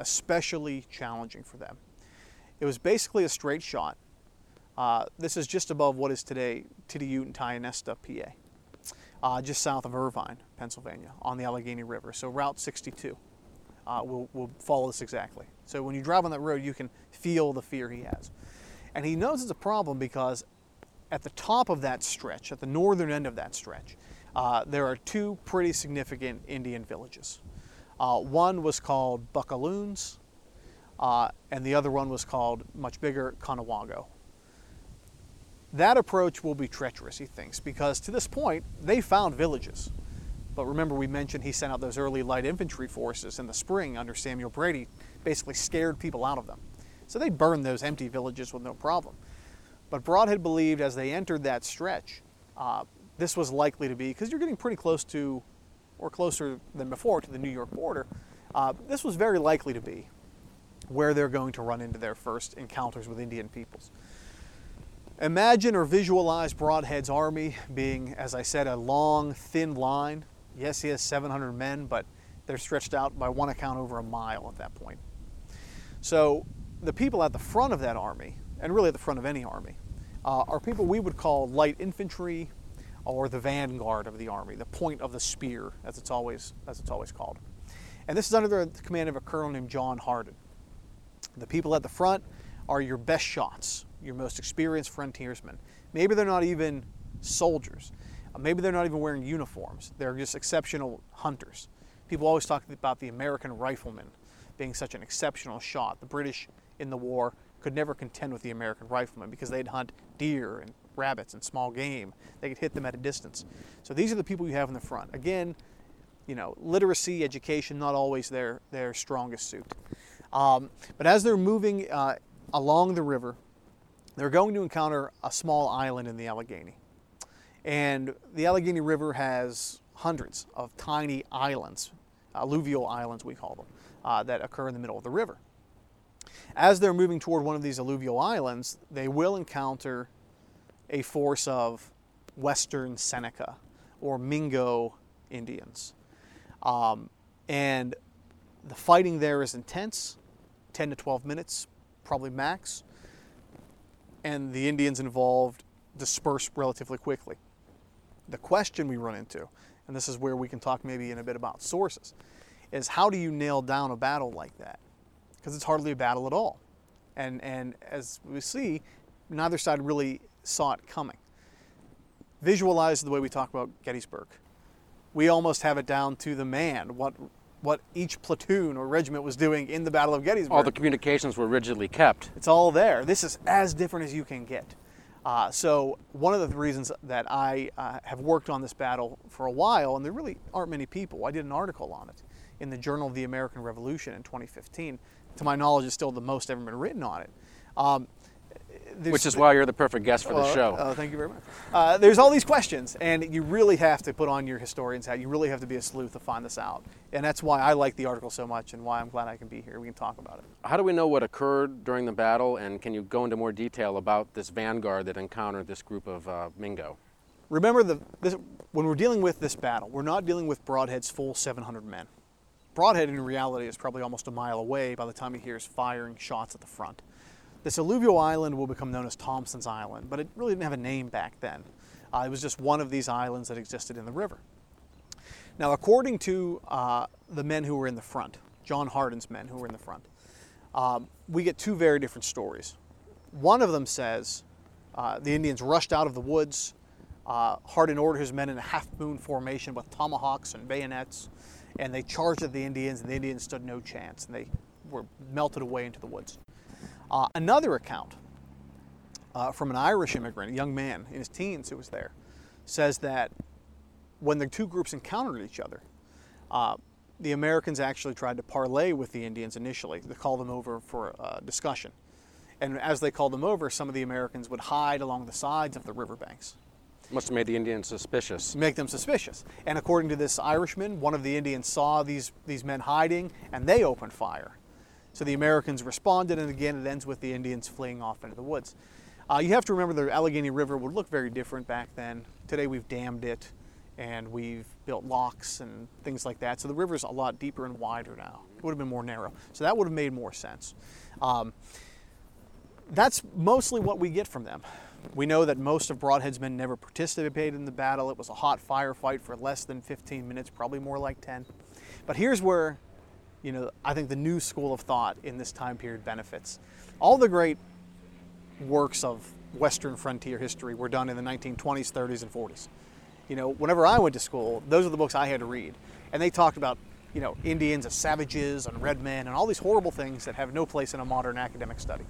especially challenging for them. It was basically a straight shot. Uh, this is just above what is today Tidioute and Tionesta, PA, uh, just south of Irvine, Pennsylvania, on the Allegheny River. So Route 62 uh, will, will follow this exactly. So when you drive on that road, you can feel the fear he has. And he knows it's a problem because at the top of that stretch, at the northern end of that stretch, uh, there are two pretty significant Indian villages. Uh, one was called Buckaloons, uh, and the other one was called, much bigger, Conewango. That approach will be treacherous, he thinks, because to this point, they found villages. But remember, we mentioned he sent out those early light infantry forces in the spring under Samuel Brady, basically scared people out of them. So they burned those empty villages with no problem. But Brodhead believed as they entered that stretch, uh, this was likely to be, because you're getting pretty close to or closer than before to the New York border, uh, this was very likely to be where they're going to run into their first encounters with Indian peoples. Imagine or visualize Brodhead's army being, as I said, a long, thin line. Yes, he has 700 men, but they're stretched out by one account over a mile at that point. So the people at the front of that army, and really at the front of any army, uh, are people we would call light infantry, or the vanguard of the army, the point of the spear, as it's always, as it's always called. And this is under the command of a colonel named John Hardin. The people at the front are your best shots, your most experienced frontiersmen. Maybe they're not even soldiers. Maybe they're not even wearing uniforms. They're just exceptional hunters. People always talk about the American rifleman being such an exceptional shot. The British in the war could never contend with the American rifleman because they'd hunt deer and rabbits and small game. They could hit them at a distance. So these are the people you have in the front. Again, you know, literacy, education, not always their, their strongest suit. Um, but as they're moving uh, along the river, they're going to encounter a small island in the Allegheny. And the Allegheny River has hundreds of tiny islands, alluvial islands we call them, uh, that occur in the middle of the river. As they're moving toward one of these alluvial islands, they will encounter a force of Western Seneca or Mingo Indians. Um, and the fighting there is intense 10 to 12 minutes, probably max. And the Indians involved disperse relatively quickly. The question we run into, and this is where we can talk maybe in a bit about sources, is how do you nail down a battle like that? Because it's hardly a battle at all. And, and as we see, neither side really saw it coming. Visualize the way we talk about Gettysburg. We almost have it down to the man, what, what each platoon or regiment was doing in the Battle of Gettysburg. All the communications were rigidly kept. It's all there. This is as different as you can get. Uh, so one of the reasons that I uh, have worked on this battle for a while, and there really aren't many people, I did an article on it in the Journal of the American Revolution in 2015. To my knowledge, it's still the most ever been written on it. Um, which is why you're the perfect guest for well, the show. Uh, thank you very much. Uh, there's all these questions, and you really have to put on your historian's hat. You really have to be a sleuth to find this out, and that's why I like the article so much, and why I'm glad I can be here. We can talk about it. How do we know what occurred during the battle, and can you go into more detail about this vanguard that encountered this group of uh, Mingo? Remember, the, this, when we're dealing with this battle, we're not dealing with Brodhead's full 700 men. Brodhead, in reality, is probably almost a mile away by the time he hears firing shots at the front. This alluvial island will become known as Thompson's Island, but it really didn't have a name back then. Uh, it was just one of these islands that existed in the river. Now, according to uh, the men who were in the front, John Hardin's men who were in the front, um, we get two very different stories. One of them says uh, the Indians rushed out of the woods. Uh, Hardin ordered his men in a half moon formation with tomahawks and bayonets, and they charged at the Indians, and the Indians stood no chance, and they were melted away into the woods. Uh, another account uh, from an Irish immigrant, a young man in his teens who was there, says that when the two groups encountered each other, uh, the Americans actually tried to parley with the Indians initially to call them over for uh, discussion. And as they called them over, some of the Americans would hide along the sides of the riverbanks. Must have made the Indians suspicious. Make them suspicious. And according to this Irishman, one of the Indians saw these, these men hiding and they opened fire. So the Americans responded, and again, it ends with the Indians fleeing off into the woods. Uh, you have to remember the Allegheny River would look very different back then. Today we've dammed it and we've built locks and things like that. So the river's a lot deeper and wider now. It would have been more narrow. So that would have made more sense. Um, that's mostly what we get from them. We know that most of Brodhead's men never participated in the battle. It was a hot firefight for less than 15 minutes, probably more like 10. But here's where, you know, I think the new school of thought in this time period benefits. All the great works of Western frontier history were done in the 1920s, 30s, and 40s. You know, whenever I went to school, those are the books I had to read. And they talked about, you know, Indians as savages and red men and all these horrible things that have no place in a modern academic study.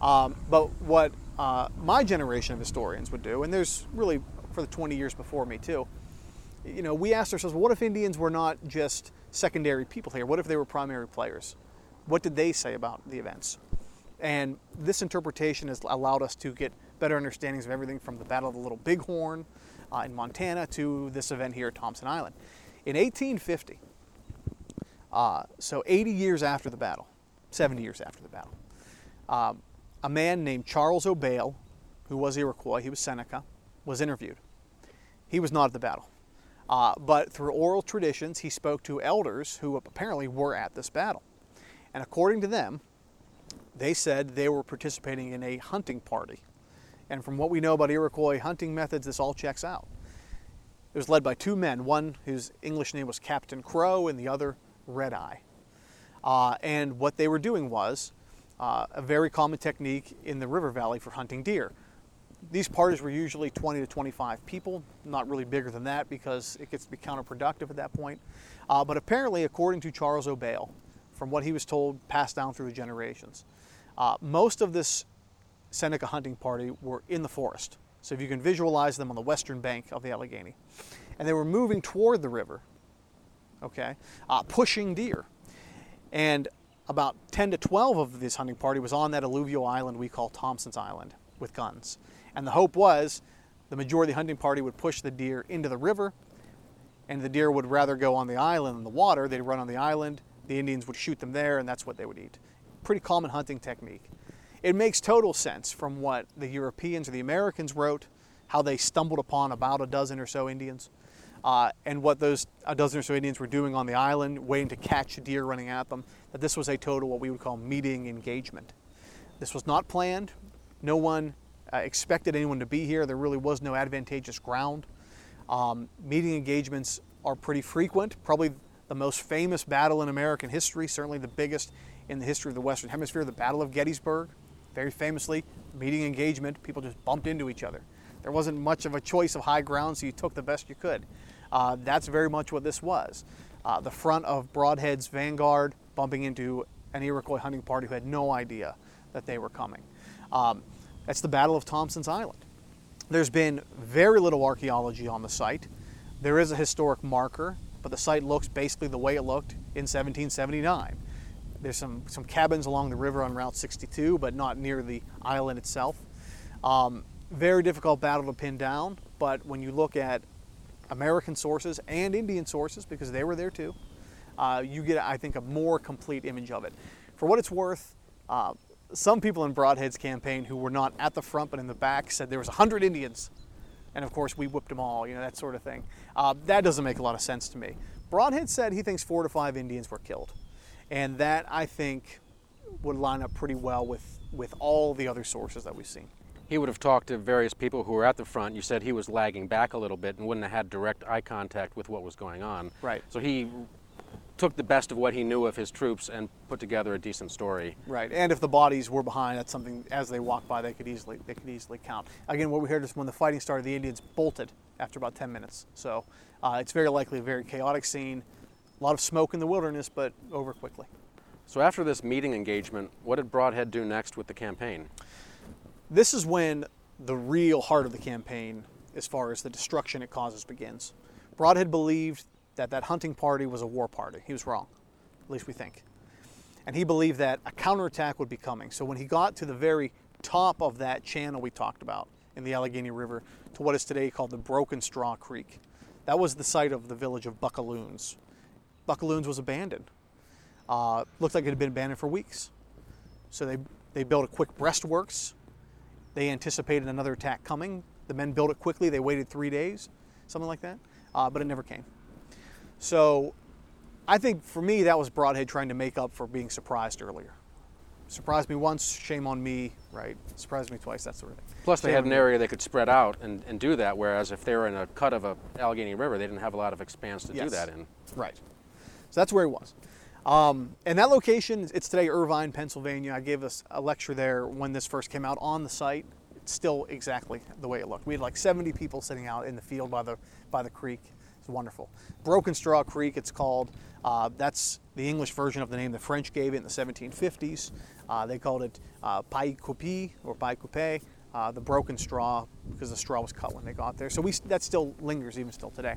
Um, but what uh, my generation of historians would do, and there's really for the 20 years before me too, you know, we asked ourselves, what if Indians were not just secondary people here? What if they were primary players? What did they say about the events? And this interpretation has allowed us to get better understandings of everything from the Battle of the Little Bighorn uh, in Montana to this event here at Thompson Island. In 1850, uh, so 80 years after the battle, 70 years after the battle, um, a man named Charles O'Bail, who was Iroquois, he was Seneca, was interviewed. He was not at the battle. Uh, but through oral traditions, he spoke to elders who apparently were at this battle. And according to them, they said they were participating in a hunting party. And from what we know about Iroquois hunting methods, this all checks out. It was led by two men, one whose English name was Captain Crow and the other Red Eye. Uh, and what they were doing was uh, a very common technique in the river valley for hunting deer. These parties were usually 20 to 25 people, not really bigger than that because it gets to be counterproductive at that point. Uh, but apparently, according to Charles O'Bail, from what he was told, passed down through the generations, uh, most of this Seneca hunting party were in the forest. So if you can visualize them on the western bank of the Allegheny. And they were moving toward the river, okay, uh, pushing deer. And about 10 to 12 of this hunting party was on that alluvial island we call Thompson's Island with guns. And the hope was the majority of the hunting party would push the deer into the river, and the deer would rather go on the island than the water. They'd run on the island, the Indians would shoot them there, and that's what they would eat. Pretty common hunting technique. It makes total sense from what the Europeans or the Americans wrote, how they stumbled upon about a dozen or so Indians uh, and what those a dozen or so Indians were doing on the island, waiting to catch deer running at them, that this was a total what we would call meeting engagement. This was not planned. No one uh, expected anyone to be here. There really was no advantageous ground. Um, meeting engagements are pretty frequent. Probably the most famous battle in American history, certainly the biggest in the history of the Western Hemisphere, the Battle of Gettysburg. Very famously, meeting engagement, people just bumped into each other. There wasn't much of a choice of high ground, so you took the best you could. Uh, that's very much what this was. Uh, the front of Brodhead's vanguard bumping into an Iroquois hunting party who had no idea that they were coming. Um, that's the Battle of Thompson's Island. There's been very little archaeology on the site. There is a historic marker, but the site looks basically the way it looked in 1779. There's some, some cabins along the river on Route 62, but not near the island itself. Um, very difficult battle to pin down, but when you look at American sources and Indian sources, because they were there too, uh, you get, I think, a more complete image of it. For what it's worth, uh, some people in Brodhead's campaign who were not at the front but in the back said there was 100 Indians. And of course, we whipped them all, you know, that sort of thing. Uh, that doesn't make a lot of sense to me. Brodhead said he thinks four to five Indians were killed. And that, I think, would line up pretty well with, with all the other sources that we've seen he would have talked to various people who were at the front. You said he was lagging back a little bit and wouldn't have had direct eye contact with what was going on. Right. So he took the best of what he knew of his troops and put together a decent story. Right, and if the bodies were behind, that's something as they walked by they could easily they could easily count. Again, what we heard is when the fighting started, the Indians bolted after about 10 minutes. So uh, it's very likely a very chaotic scene, a lot of smoke in the wilderness, but over quickly. So after this meeting engagement, what did Brodhead do next with the campaign? This is when the real heart of the campaign, as far as the destruction it causes, begins. Brodhead believed that that hunting party was a war party. He was wrong, at least we think. And he believed that a counterattack would be coming. So when he got to the very top of that channel we talked about in the Allegheny River to what is today called the Broken Straw Creek, that was the site of the village of Buckaloons. Buckaloons was abandoned. Uh, looked like it had been abandoned for weeks. So they, they built a quick breastworks. They anticipated another attack coming. The men built it quickly. They waited three days, something like that, uh, but it never came. So I think for me, that was Brodhead trying to make up for being surprised earlier. Surprised me once, shame on me, right? Surprised me twice, that sort of thing. Plus, they Shame had an area they could spread out and, and do that, whereas if they were in a cut of a Allegheny River, they didn't have a lot of expanse to do that in. Right. So that's where he was. Um, and that location, it's today Irvine, Pennsylvania. I gave us a lecture there when this first came out on the site. It's still exactly the way it looked. We had like 70 people sitting out in the field by the by the creek. It's wonderful. Broken Straw Creek, it's called. Uh, that's the English version of the name the French gave it in the 1750s. Uh, they called it uh, Coupé or Paille Coupé, uh, the broken straw, because the straw was cut when they got there. So we, that still lingers even still today.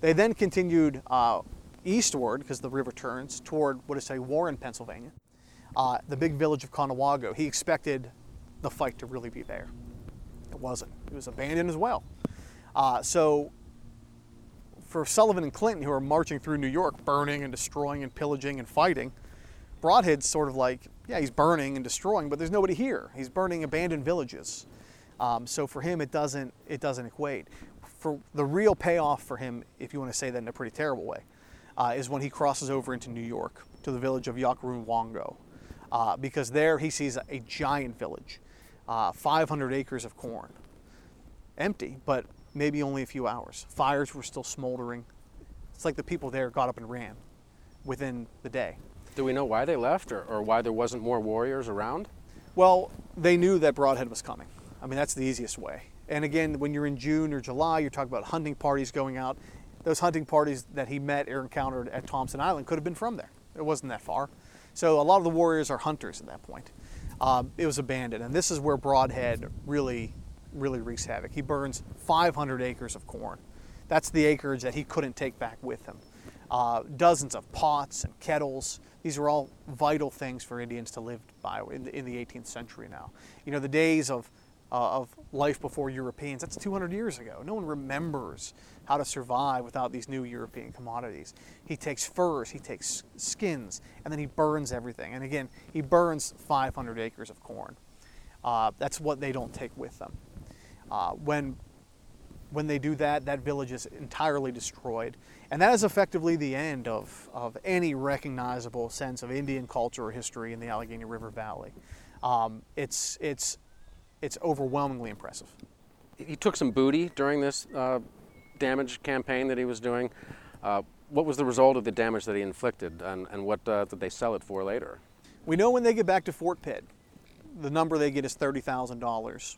They then continued uh, eastward because the river turns toward what is today Warren, Pennsylvania, uh, the big village of Conewango. He expected the fight to really be there. It wasn't. It was abandoned as well. Uh, so for Sullivan and Clinton, who are marching through New York, burning and destroying and pillaging and fighting, Brodhead's sort of like, yeah, he's burning and destroying, but there's nobody here. He's burning abandoned villages. Um, so for him, it doesn't it doesn't equate. For the real payoff for him, if you want to say that in a pretty terrible way, uh, is when he crosses over into New York to the village of Yakarunwango, uh, because there he sees a, a giant village, uh, 500 acres of corn, empty, but maybe only a few hours. Fires were still smoldering. It's like the people there got up and ran within the day. Do we know why they left or, or why there wasn't more warriors around? Well, they knew that Brodhead was coming. I mean, that's the easiest way. And again, when you're in June or July, you're talking about hunting parties going out. Those hunting parties that he met or encountered at Thompson Island could have been from there. It wasn't that far. So a lot of the warriors are hunters at that point. Um, it was abandoned, and this is where Brodhead really, really wreaks havoc. He burns 500 acres of corn. That's the acreage that he couldn't take back with him. Uh, dozens of pots and kettles. These are all vital things for Indians to live by in the, in the 18th century now. You know, the days of, uh, of life before Europeans, that's 200 years ago. No one remembers how to survive without these new European commodities. He takes furs, he takes skins, and then he burns everything. And again, he burns 500 acres of corn. Uh, that's what they don't take with them. Uh, when when they do that, that village is entirely destroyed. And that is effectively the end of, of any recognizable sense of Indian culture or history in the Allegheny River Valley. Um, it's, it's, it's overwhelmingly impressive. He took some booty during this uh, damage campaign that he was doing. Uh, what was the result of the damage that he inflicted, and, and what uh, did they sell it for later? We know when they get back to Fort Pitt, the number they get is $30,000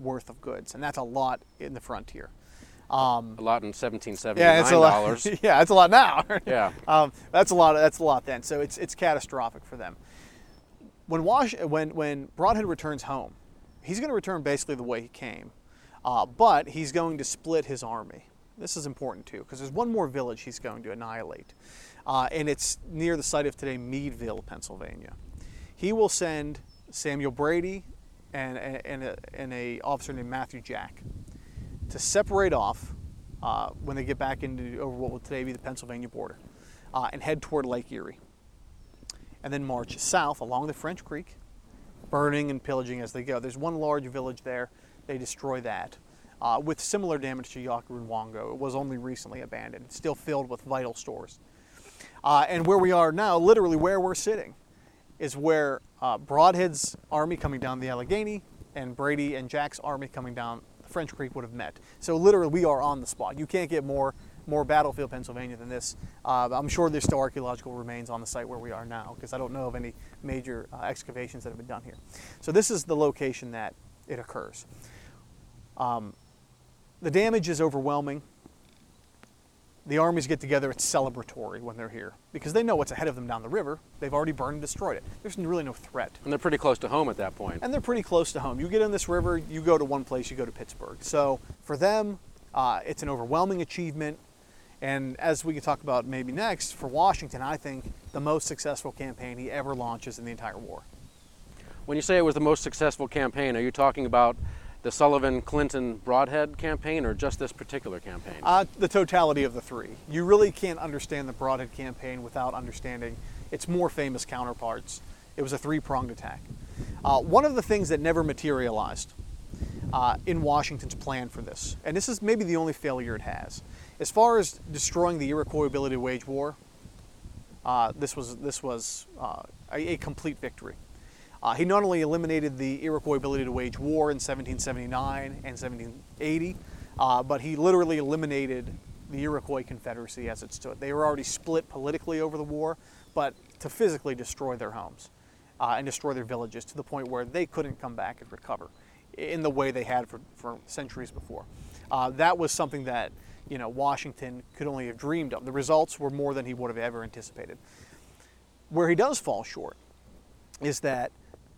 worth of goods, and that's a lot in the frontier. Um, A lot in 1779 yeah, it's a lot. dollars. <laughs> yeah, that's a lot now. <laughs> Yeah. um, that's a lot. That's a lot then. So it's it's catastrophic for them. When Wash when when Brodhead returns home, he's going to return basically the way he came, uh, but he's going to split his army. This is important too because there's one more village he's going to annihilate, uh, and it's near the site of today Meadville, Pennsylvania. He will send Samuel Brady and and a, and a officer named Matthew Jack to separate off uh, when they get back into over what will today be the Pennsylvania border uh, and head toward Lake Erie. And then march south along the French Creek, burning and pillaging as they go. There's one large village there, they destroy that. Uh, with similar damage to Yakarunwango. It was only recently abandoned, still filled with vital stores. Uh, and where we are now, literally where we're sitting, is where uh, Brodhead's army coming down the Allegheny and Brady and Jack's army coming down the French Creek would have met. So literally, we are on the spot. You can't get more more battlefield Pennsylvania than this. Uh, I'm sure there's still archaeological remains on the site where we are now because I don't know of any major uh, excavations that have been done here. So this is the location that it occurs. Um, the damage is overwhelming. The armies get together, it's celebratory when they're here because they know what's ahead of them down the river. They've already burned and destroyed it. There's really no threat. And they're pretty close to home at that point. And they're pretty close to home. You get in this river, you go to one place, you go to Pittsburgh. So for them, uh, it's an overwhelming achievement. And as we can talk about maybe next, for Washington, I think the most successful campaign he ever launches in the entire war. When you say it was the most successful campaign, are you talking about the Sullivan Clinton Brodhead campaign or just this particular campaign? Uh, the totality of the three. You really can't understand the Brodhead campaign without understanding its more famous counterparts. It was a three pronged attack. Uh, one of the things that never materialized uh, in Washington's plan for this, and this is maybe the only failure it has, as far as destroying the Iroquois ability to wage war, uh, this was, this was uh, a, a complete victory. Uh, he not only eliminated the Iroquois ability to wage war in 1779 and 1780, uh, but he literally eliminated the Iroquois Confederacy as it stood. They were already split politically over the war, but to physically destroy their homes uh, and destroy their villages to the point where they couldn't come back and recover in the way they had for, for centuries before. Uh, that was something that you know Washington could only have dreamed of. The results were more than he would have ever anticipated. Where he does fall short is that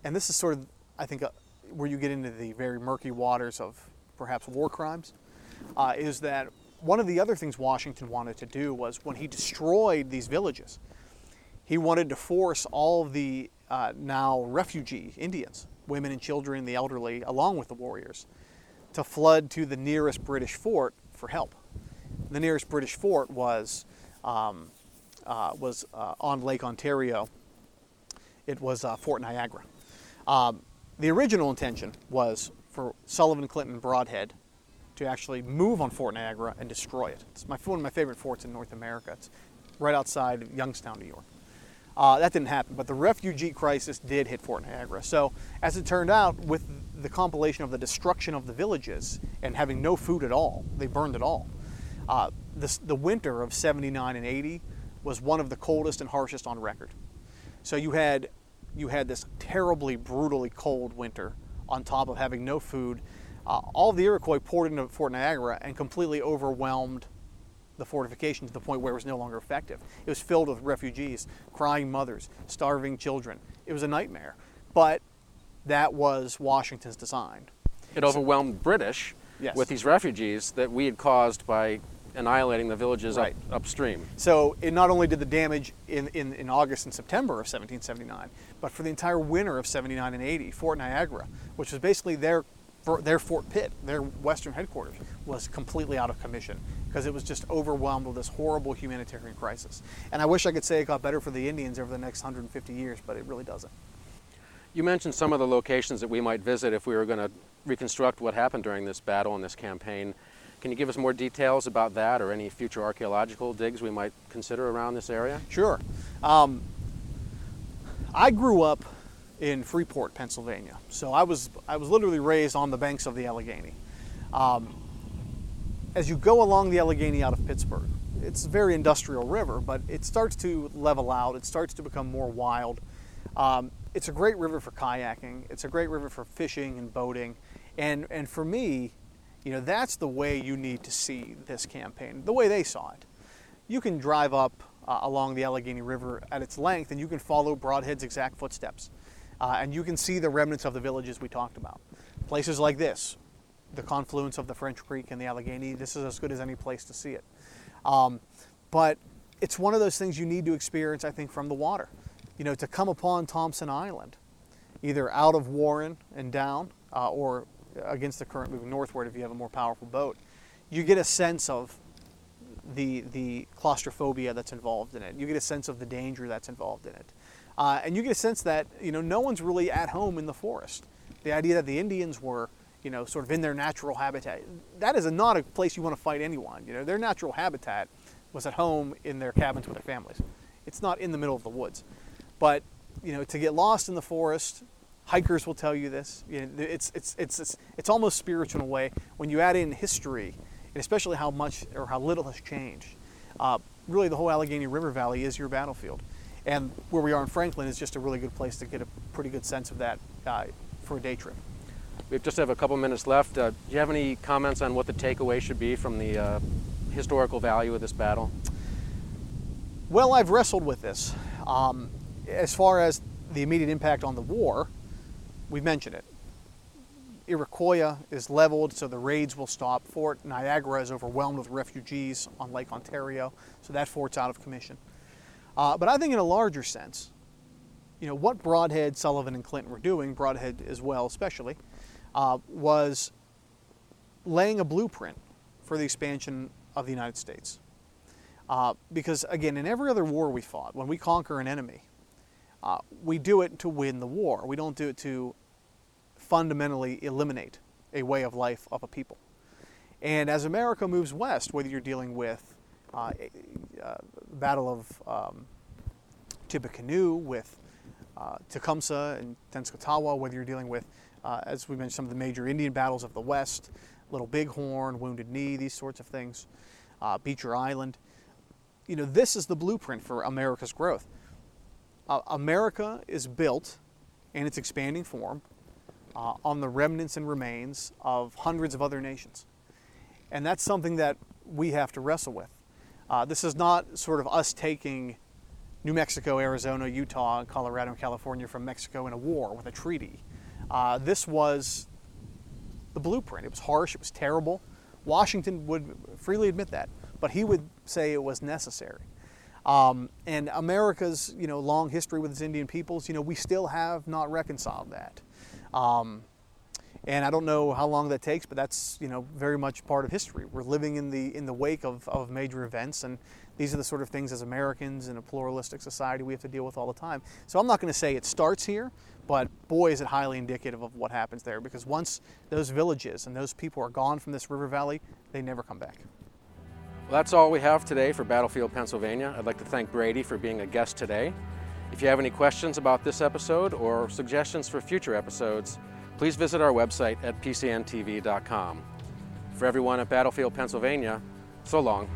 and this is sort of, I think, uh, where you get into the very murky waters of perhaps war crimes, uh, is that one of the other things Washington wanted to do was when he destroyed these villages, he wanted to force all the uh, now refugee Indians, women and children, the elderly, along with the warriors, to flood to the nearest British fort for help. The nearest British fort was um, uh, was uh, on Lake Ontario. It was uh, Fort Niagara. Um, the original intention was for Sullivan, Clinton, Brodhead to actually move on Fort Niagara and destroy it. It's my, one of my favorite forts in North America. It's right outside Youngstown, New York. Uh, that didn't happen, but the refugee crisis did hit Fort Niagara. So, as it turned out, with the compilation of the destruction of the villages and having no food at all, they burned it all. Uh, this, the winter of 79 and 80 was one of the coldest and harshest on record. So, you had you had this terribly, brutally cold winter on top of having no food. Uh, all the Iroquois poured into Fort Niagara and completely overwhelmed the fortification to the point where it was no longer effective. It was filled with refugees, crying mothers, starving children. It was a nightmare. But that was Washington's design. It overwhelmed British yes. with these refugees that we had caused by annihilating the villages right. up, upstream. So it not only did the damage in, in, in August and September of 1779, but for the entire winter of 79 and 80, Fort Niagara, which was basically their, their Fort Pitt, their western headquarters, was completely out of commission because it was just overwhelmed with this horrible humanitarian crisis. And I wish I could say it got better for the Indians over the next 150 years, but it really doesn't. You mentioned some of the locations that we might visit if we were going to reconstruct what happened during this battle and this campaign. Can you give us more details about that or any future archaeological digs we might consider around this area? Sure. Um, I grew up in Freeport, Pennsylvania. So I was, I was literally raised on the banks of the Allegheny. Um, as you go along the Allegheny out of Pittsburgh, it's a very industrial river, but it starts to level out. It starts to become more wild. Um, it's a great river for kayaking. It's a great river for fishing and boating. And, and for me, you know, that's the way you need to see this campaign, the way they saw it. You can drive up uh, along the Allegheny River at its length and you can follow Brodhead's exact footsteps. Uh, and you can see the remnants of the villages we talked about. Places like this, the confluence of the French Creek and the Allegheny, this is as good as any place to see it. Um, but it's one of those things you need to experience, I think, from the water. You know, to come upon Thompson Island, either out of Warren and down, uh, or against the current moving northward if you have a more powerful boat, you get a sense of the the claustrophobia that's involved in it. You get a sense of the danger that's involved in it, uh, and you get a sense that you know no one's really at home in the forest. The idea that the Indians were you know sort of in their natural habitat that is a, not a place you want to fight anyone. You know their natural habitat was at home in their cabins with their families. It's not in the middle of the woods, but you know to get lost in the forest Hikers will tell you this. You know, it's, it's, it's, it's, it's almost spiritual in a way. When you add in history, and especially how much or how little has changed. Uh, really, the whole Allegheny River Valley is your battlefield, and where we are in Franklin is just a really good place to get a pretty good sense of that uh, for a day trip. We just have a couple minutes left. Uh, do you have any comments on what the takeaway should be from the uh, historical value of this battle? Well, I've wrestled with this. Um, as far as the immediate impact on the war, we've mentioned it. Iroquois is leveled, so the raids will stop. Fort Niagara is overwhelmed with refugees on Lake Ontario, so that fort's out of commission. Uh, but I think, in a larger sense, you know what Brodhead, Sullivan, and Clinton were doing, Brodhead as well, especially, uh, was laying a blueprint for the expansion of the United States. Uh, because again, in every other war we fought, when we conquer an enemy, uh, we do it to win the war. We don't do it to fundamentally eliminate a way of life of a people. And as America moves west, whether you're dealing with uh, uh, Battle of um, Tippecanoe, with uh, Tecumseh and Tenskwatawa, whether you're dealing with, uh, as we mentioned, some of the major Indian battles of the West, Little Bighorn, Wounded Knee, these sorts of things, uh, Beecher Island. You know, this is the blueprint for America's growth. Uh, America is built in its expanding form uh, on the remnants and remains of hundreds of other nations. And that's something that we have to wrestle with. Uh, this is not sort of us taking New Mexico, Arizona, Utah, Colorado, and California from Mexico in a war with a treaty. Uh, this was the blueprint. It was harsh, it was terrible. Washington would freely admit that, but he would say it was necessary. Um, and America's you know long history with its Indian peoples, you know, we still have not reconciled that. Um, and I don't know how long that takes, but that's you know very much part of history. We're living in the in the wake of, of major events, and these are the sort of things as Americans in a pluralistic society we have to deal with all the time. So I'm not going to say it starts here, but boy is it highly indicative of what happens there because once those villages and those people are gone from this river valley, they never come back. Well, that's all we have today for Battlefield, Pennsylvania. I'd like to thank Brady for being a guest today. If you have any questions about this episode or suggestions for future episodes, please visit our website at pcntv.com. For everyone at Battlefield, Pennsylvania, so long.